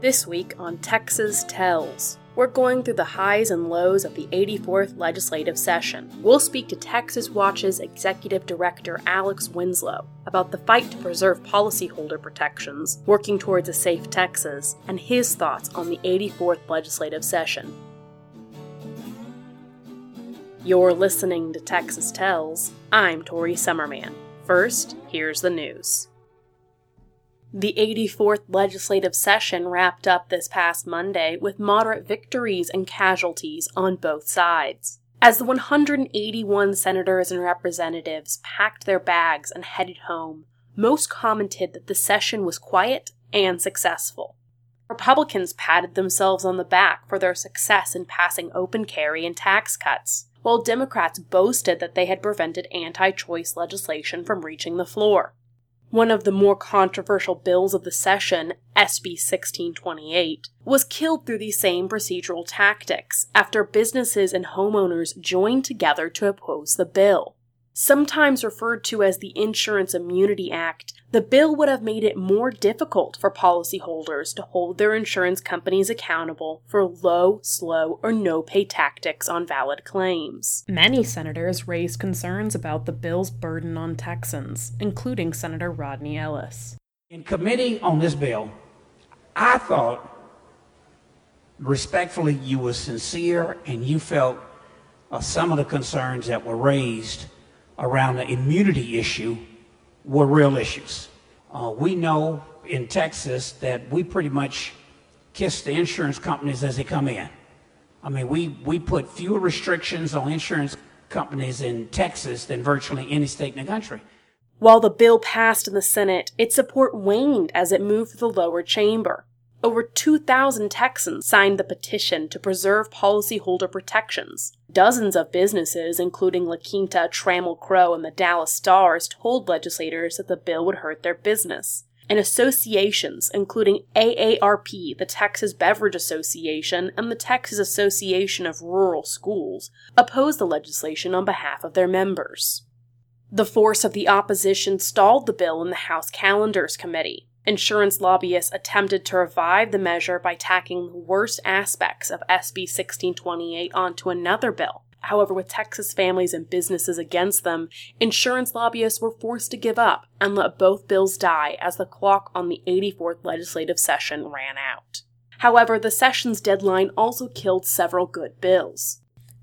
This week on Texas Tells, we're going through the highs and lows of the 84th legislative session. We'll speak to Texas Watch's executive director Alex Winslow about the fight to preserve policyholder protections, working towards a safe Texas, and his thoughts on the 84th legislative session. You're listening to Texas Tells. I'm Tori Summerman. First, here's the news. The 84th legislative session wrapped up this past Monday with moderate victories and casualties on both sides. As the 181 senators and representatives packed their bags and headed home, most commented that the session was quiet and successful. Republicans patted themselves on the back for their success in passing open carry and tax cuts, while Democrats boasted that they had prevented anti choice legislation from reaching the floor. One of the more controversial bills of the session, SB 1628, was killed through these same procedural tactics after businesses and homeowners joined together to oppose the bill. Sometimes referred to as the Insurance Immunity Act, the bill would have made it more difficult for policyholders to hold their insurance companies accountable for low, slow, or no pay tactics on valid claims. Many senators raised concerns about the bill's burden on Texans, including Senator Rodney Ellis. In committee on this bill, I thought respectfully you were sincere and you felt uh, some of the concerns that were raised around the immunity issue were real issues. Uh, we know in Texas that we pretty much kiss the insurance companies as they come in. I mean, we, we put fewer restrictions on insurance companies in Texas than virtually any state in the country. While the bill passed in the Senate, its support waned as it moved through the lower chamber. Over 2,000 Texans signed the petition to preserve policyholder protections. Dozens of businesses, including La Quinta, Trammell Crow, and the Dallas Stars, told legislators that the bill would hurt their business. And associations, including AARP, the Texas Beverage Association, and the Texas Association of Rural Schools, opposed the legislation on behalf of their members. The force of the opposition stalled the bill in the House Calendars Committee. Insurance lobbyists attempted to revive the measure by tacking the worst aspects of SB 1628 onto another bill. However, with Texas families and businesses against them, insurance lobbyists were forced to give up and let both bills die as the clock on the 84th legislative session ran out. However, the session's deadline also killed several good bills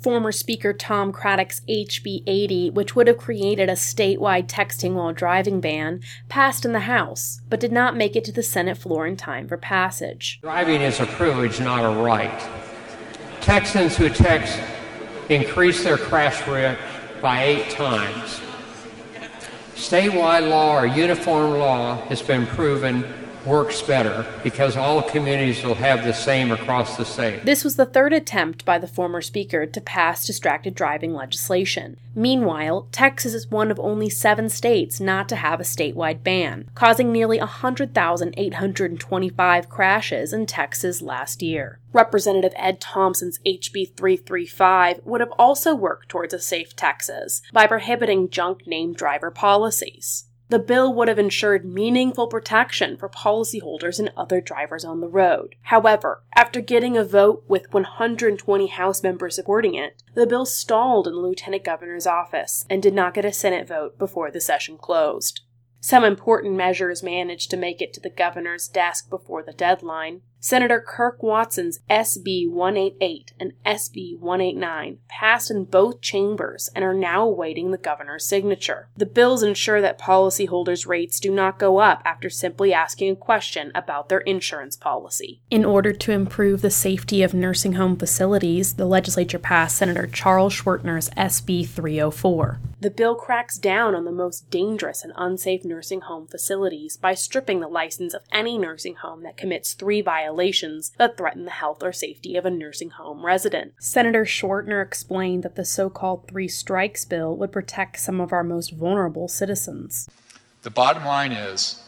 former Speaker Tom Craddick's HB 80, which would have created a statewide texting while driving ban, passed in the House, but did not make it to the Senate floor in time for passage. Driving is a privilege, not a right. Texans who text increase their crash rate by eight times. Statewide law or uniform law has been proven works better because all communities will have the same across the state. This was the third attempt by the former speaker to pass distracted driving legislation. Meanwhile, Texas is one of only seven states not to have a statewide ban, causing nearly 100,825 crashes in Texas last year. Representative Ed Thompson's HB 335 would have also worked towards a safe Texas by prohibiting junk named driver policies. The bill would have ensured meaningful protection for policyholders and other drivers on the road. However, after getting a vote with 120 House members supporting it, the bill stalled in the Lieutenant Governor's office and did not get a Senate vote before the session closed. Some important measures managed to make it to the governor's desk before the deadline. Senator Kirk Watson's SB 188 and SB 189 passed in both chambers and are now awaiting the governor's signature. The bills ensure that policyholders' rates do not go up after simply asking a question about their insurance policy. In order to improve the safety of nursing home facilities, the legislature passed Senator Charles Schwertner's SB 304. The bill cracks down on the most dangerous and unsafe nursing home facilities by stripping the license of any nursing home that commits three violations that threaten the health or safety of a nursing home resident. Senator Schwertner explained that the so called three strikes bill would protect some of our most vulnerable citizens. The bottom line is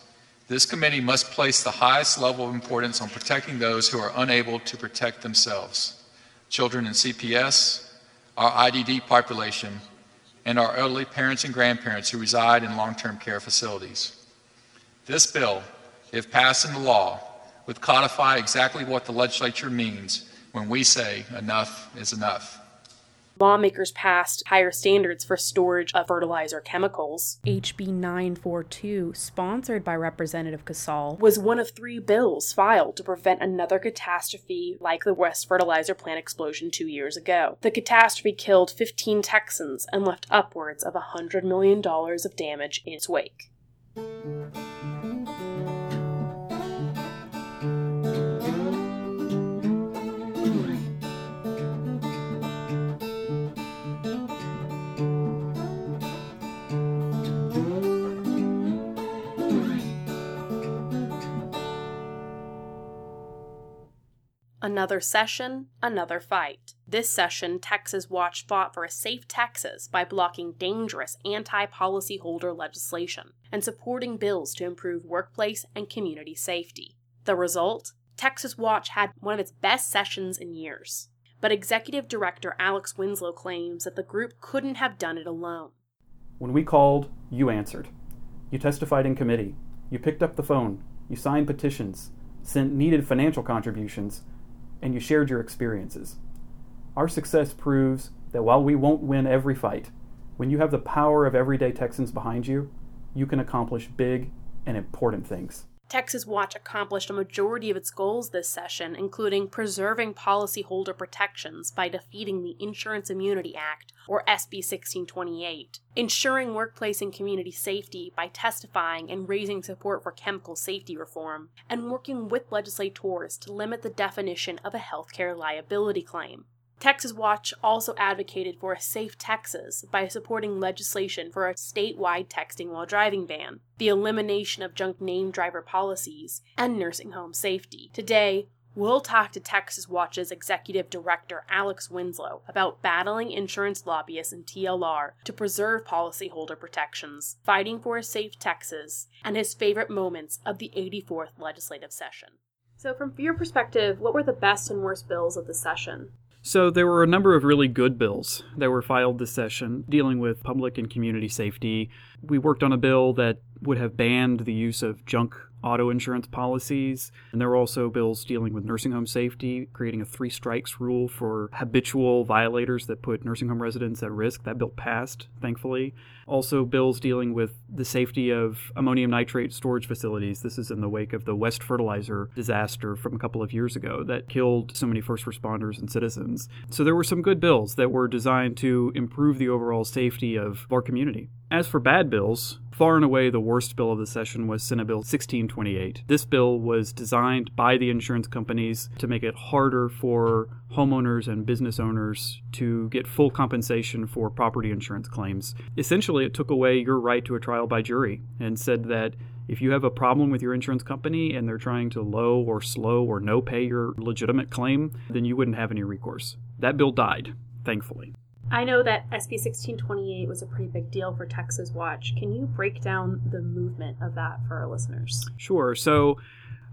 this committee must place the highest level of importance on protecting those who are unable to protect themselves children in CPS, our IDD population, and our elderly parents and grandparents who reside in long term care facilities. This bill, if passed into law, would codify exactly what the legislature means when we say enough is enough. Lawmakers passed higher standards for storage of fertilizer chemicals. HB 942, sponsored by Representative Kacal, was one of three bills filed to prevent another catastrophe like the West Fertilizer Plant explosion two years ago. The catastrophe killed 15 Texans and left upwards of $100 million of damage in its wake. Another session, another fight. This session, Texas Watch fought for a safe Texas by blocking dangerous anti policyholder legislation and supporting bills to improve workplace and community safety. The result? Texas Watch had one of its best sessions in years. But Executive Director Alex Winslow claims that the group couldn't have done it alone. When we called, you answered. You testified in committee. You picked up the phone. You signed petitions, sent needed financial contributions, and you shared your experiences. Our success proves that while we won't win every fight, when you have the power of everyday Texans behind you, you can accomplish big and important things. Texas Watch accomplished a majority of its goals this session, including preserving policyholder protections by defeating the Insurance Immunity Act, or SB 1628, ensuring workplace and community safety by testifying and raising support for chemical safety reform, and working with legislators to limit the definition of a healthcare liability claim. Texas Watch also advocated for a safe Texas by supporting legislation for a statewide texting while driving ban, the elimination of junk named driver policies, and nursing home safety. Today, we'll talk to Texas Watch's executive director Alex Winslow about battling insurance lobbyists and TLR to preserve policyholder protections, fighting for a safe Texas, and his favorite moments of the 84th legislative session. So, from your perspective, what were the best and worst bills of the session? So, there were a number of really good bills that were filed this session dealing with public and community safety. We worked on a bill that would have banned the use of junk auto insurance policies. And there were also bills dealing with nursing home safety, creating a three strikes rule for habitual violators that put nursing home residents at risk. That bill passed, thankfully. Also, bills dealing with the safety of ammonium nitrate storage facilities. This is in the wake of the West Fertilizer disaster from a couple of years ago that killed so many first responders and citizens. So, there were some good bills that were designed to improve the overall safety of our community. As for bad bills, far and away the worst bill of the session was Senate Bill 1628. This bill was designed by the insurance companies to make it harder for homeowners and business owners to get full compensation for property insurance claims. Essentially, it took away your right to a trial by jury and said that if you have a problem with your insurance company and they're trying to low or slow or no pay your legitimate claim, then you wouldn't have any recourse. That bill died, thankfully. I know that SB 1628 was a pretty big deal for Texas Watch. Can you break down the movement of that for our listeners? Sure. So,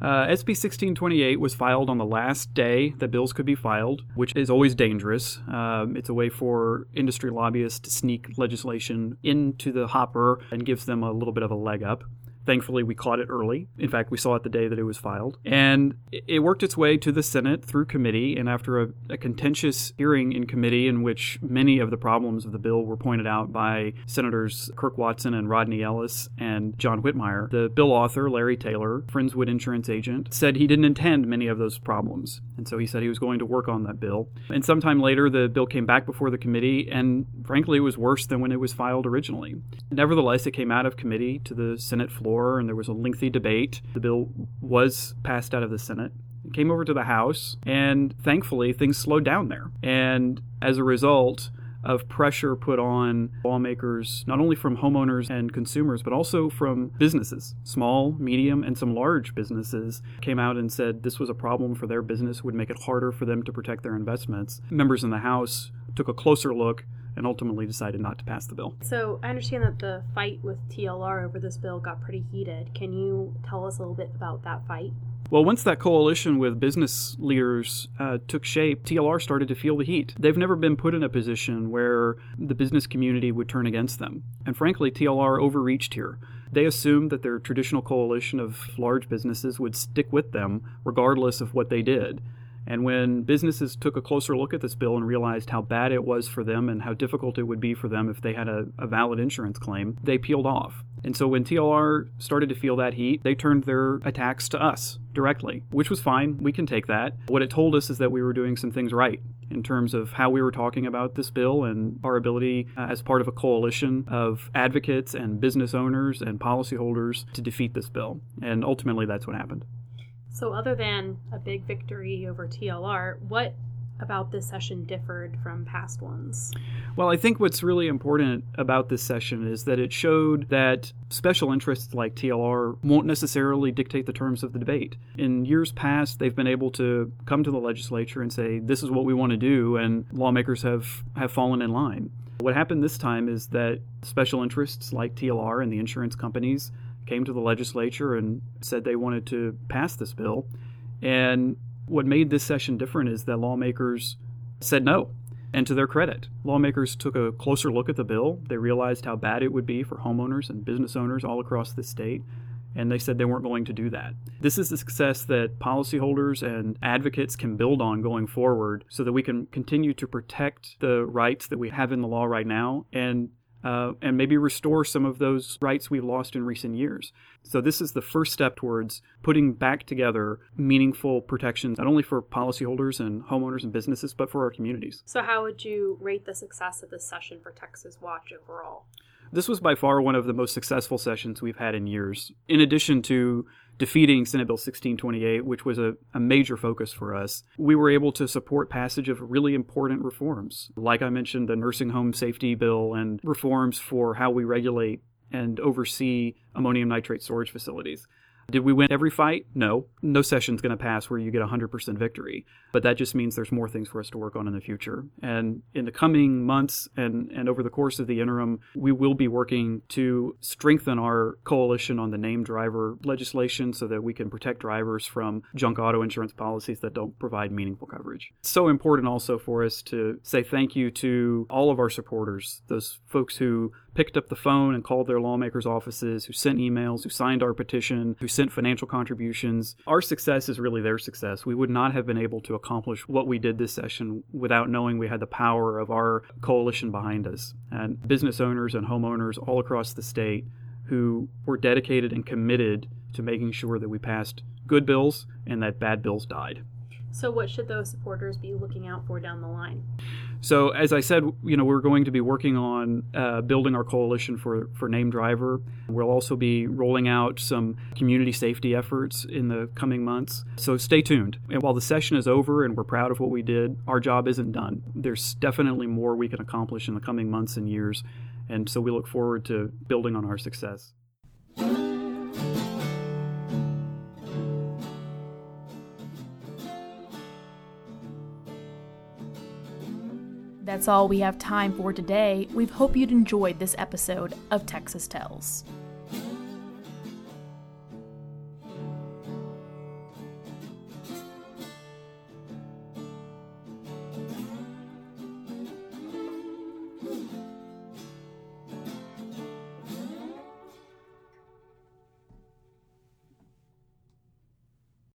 uh, SB 1628 was filed on the last day that bills could be filed, which is always dangerous. Um, it's a way for industry lobbyists to sneak legislation into the hopper and gives them a little bit of a leg up. Thankfully, we caught it early. In fact, we saw it the day that it was filed. And it worked its way to the Senate through committee. And after a, a, contentious hearing in committee, in which many of the problems of the bill were pointed out by Senators Kirk Watson and Rodney Ellis and John Whitmire, the bill author, Larry Taylor, Friendswood insurance agent, said he didn't intend many of those problems. And so he said he was going to work on that bill. And sometime later, the bill came back before the committee, and frankly, it was worse than when it was filed originally. Nevertheless, it came out of committee to the Senate floor floor, and there was a lengthy debate. The bill was passed out of the Senate. It came over to the House, and thankfully, things slowed down there. And as a result, of pressure put on lawmakers, not only from homeowners and consumers, but also from businesses, small, medium, and some large businesses, came out and said this was a problem for their business, would make it harder for them to protect their investments. Members in the House took a closer look and ultimately decided not to pass the bill. So I understand that the fight with TLR over this bill got pretty heated. Can you tell us a little bit about that fight? Well, once that coalition with business leaders uh, took shape, TLR started to feel the heat. They've never been put in a position where the business community would turn against them. And frankly, TLR overreached here. They assumed that their traditional coalition of large businesses would stick with them regardless of what they did. And when businesses took a closer look at this bill and realized how bad it was for them and how difficult it would be for them if they had a, a, valid insurance claim, they peeled off. And so when TLR started to feel that heat, they turned their attacks to us directly, which was fine. We can take that. What it told us is that we were doing some things right in terms of how we were talking about this bill and our ability uh, as part of a coalition of advocates and business owners and policyholders to defeat this bill. And ultimately, that's what happened. So, other than a big victory over TLR, what about this session differed from past ones? Well, I think what's really important about this session is that it showed that special interests like TLR won't necessarily dictate the terms of the debate. In years past, they've been able to come to the legislature and say, this is what we want to do, and lawmakers have, have fallen in line. What happened this time is that special interests like TLR and the insurance companies came to the legislature and said they wanted to pass this bill. And what made this session different is that lawmakers said no. And to their credit, lawmakers took a closer look at the bill. They realized how bad it would be for homeowners and business owners all across the state, and they said they weren't going to do that. This is the success that policyholders and advocates can build on going forward so that we can continue to protect the rights that we have in the law right now and uh, and maybe restore some of those rights we've lost in recent years. So, this is the first step towards putting back together meaningful protections, not only for policyholders and homeowners and businesses, but for our communities. So, how would you rate the success of this session for Texas Watch overall? This was by far one of the most successful sessions we've had in years. In addition to defeating Senate Bill 1628, which was a, a, major focus for us, we were able to support passage of really important reforms. Like I mentioned, the nursing home safety bill and reforms for how we regulate and oversee ammonium nitrate storage facilities. Did we win every fight? No. No session's going to pass where you get 100% victory. But that just means there's more things for us to work on in the future. And in the coming months and, and over the course of the interim, we will be working to strengthen our coalition on the named driver legislation so that we can protect drivers from junk auto insurance policies that don't provide meaningful coverage. It's so important also for us to say thank you to all of our supporters, those folks who picked up the phone and called their lawmakers' offices, who sent emails, who signed our petition, who sent financial contributions. Our success is really their success. We would not have been able to accomplish what we did this session without knowing we had the power of our coalition behind us. And business owners and homeowners all across the state who were dedicated and committed to making sure that we passed good bills and that bad bills died. So, what should those supporters be looking out for down the line? So, as I said, you know, we're going to be working on uh, building our coalition for, for Named Driver. We'll also be rolling out some community safety efforts in the coming months. So, stay tuned. And while the session is over and we're proud of what we did, our job isn't done. There's definitely more we can accomplish in the coming months and years. And so, we look forward to building on our success. That's all we have time for today. We hope you'd enjoyed this episode of Texas Tells.